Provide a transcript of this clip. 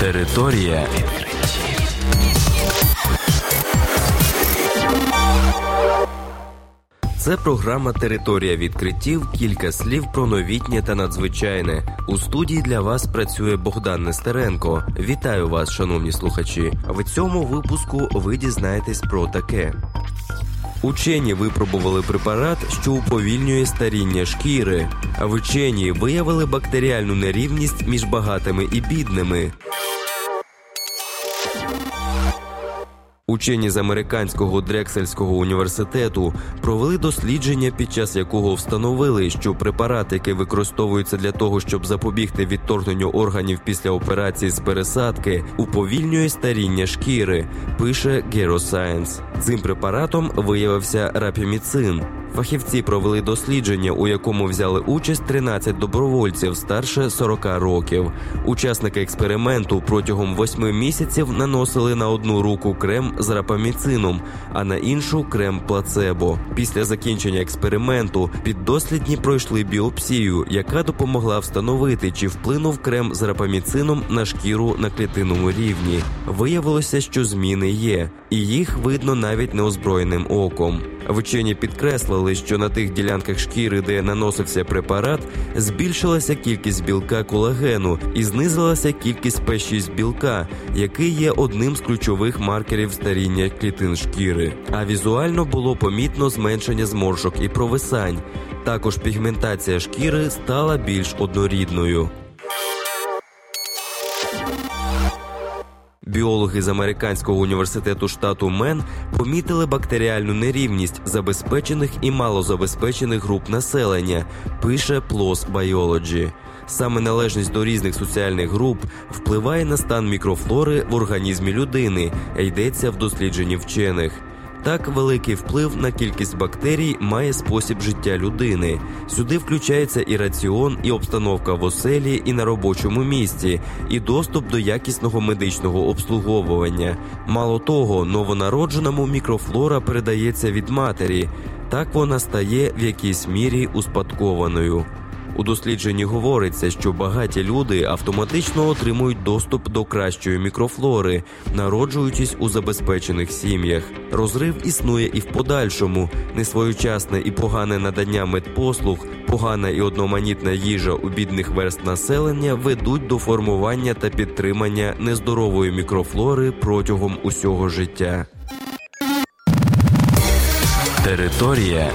Територія відкриттів. Це програма Територія відкриттів. Кілька слів про новітнє та надзвичайне. У студії для вас працює Богдан Нестеренко. Вітаю вас, шановні слухачі. В цьому випуску ви дізнаєтесь про таке. Учені випробували препарат, що уповільнює старіння шкіри. А вчені виявили бактеріальну нерівність між багатими і бідними. Учені з американського Дрексельського університету провели дослідження, під час якого встановили, що препарат, який використовується для того, щоб запобігти відторгненню органів після операції з пересадки, уповільнює старіння шкіри. Пише Geroscience. Цим препаратом виявився рапіміцин. Фахівці провели дослідження, у якому взяли участь 13 добровольців старше 40 років. Учасники експерименту протягом 8 місяців наносили на одну руку крем з рапаміцином, а на іншу крем плацебо. Після закінчення експерименту піддослідні пройшли біопсію, яка допомогла встановити, чи вплинув крем з рапаміцином на шкіру на клітинному рівні. Виявилося, що зміни є, і їх видно навіть неозброєним оком. Вчені підкреслили, що на тих ділянках шкіри, де наносився препарат, збільшилася кількість білка колагену і знизилася кількість П6 білка, який є одним з ключових маркерів старіння клітин шкіри. А візуально було помітно зменшення зморшок і провисань. Також пігментація шкіри стала більш однорідною. Біологи з американського університету штату Мен помітили бактеріальну нерівність забезпечених і малозабезпечених груп населення. Пише PLOS Biology. Саме належність до різних соціальних груп впливає на стан мікрофлори в організмі людини, йдеться в дослідженні вчених. Так, великий вплив на кількість бактерій має спосіб життя людини. Сюди включається і раціон, і обстановка в оселі, і на робочому місці, і доступ до якісного медичного обслуговування. Мало того, новонародженому мікрофлора передається від матері. Так вона стає в якійсь мірі успадкованою. У дослідженні говориться, що багаті люди автоматично отримують доступ до кращої мікрофлори, народжуючись у забезпечених сім'ях. Розрив існує і в подальшому. Несвоєчасне і погане надання медпослуг, погана і одноманітна їжа у бідних верст населення ведуть до формування та підтримання нездорової мікрофлори протягом усього життя. Територія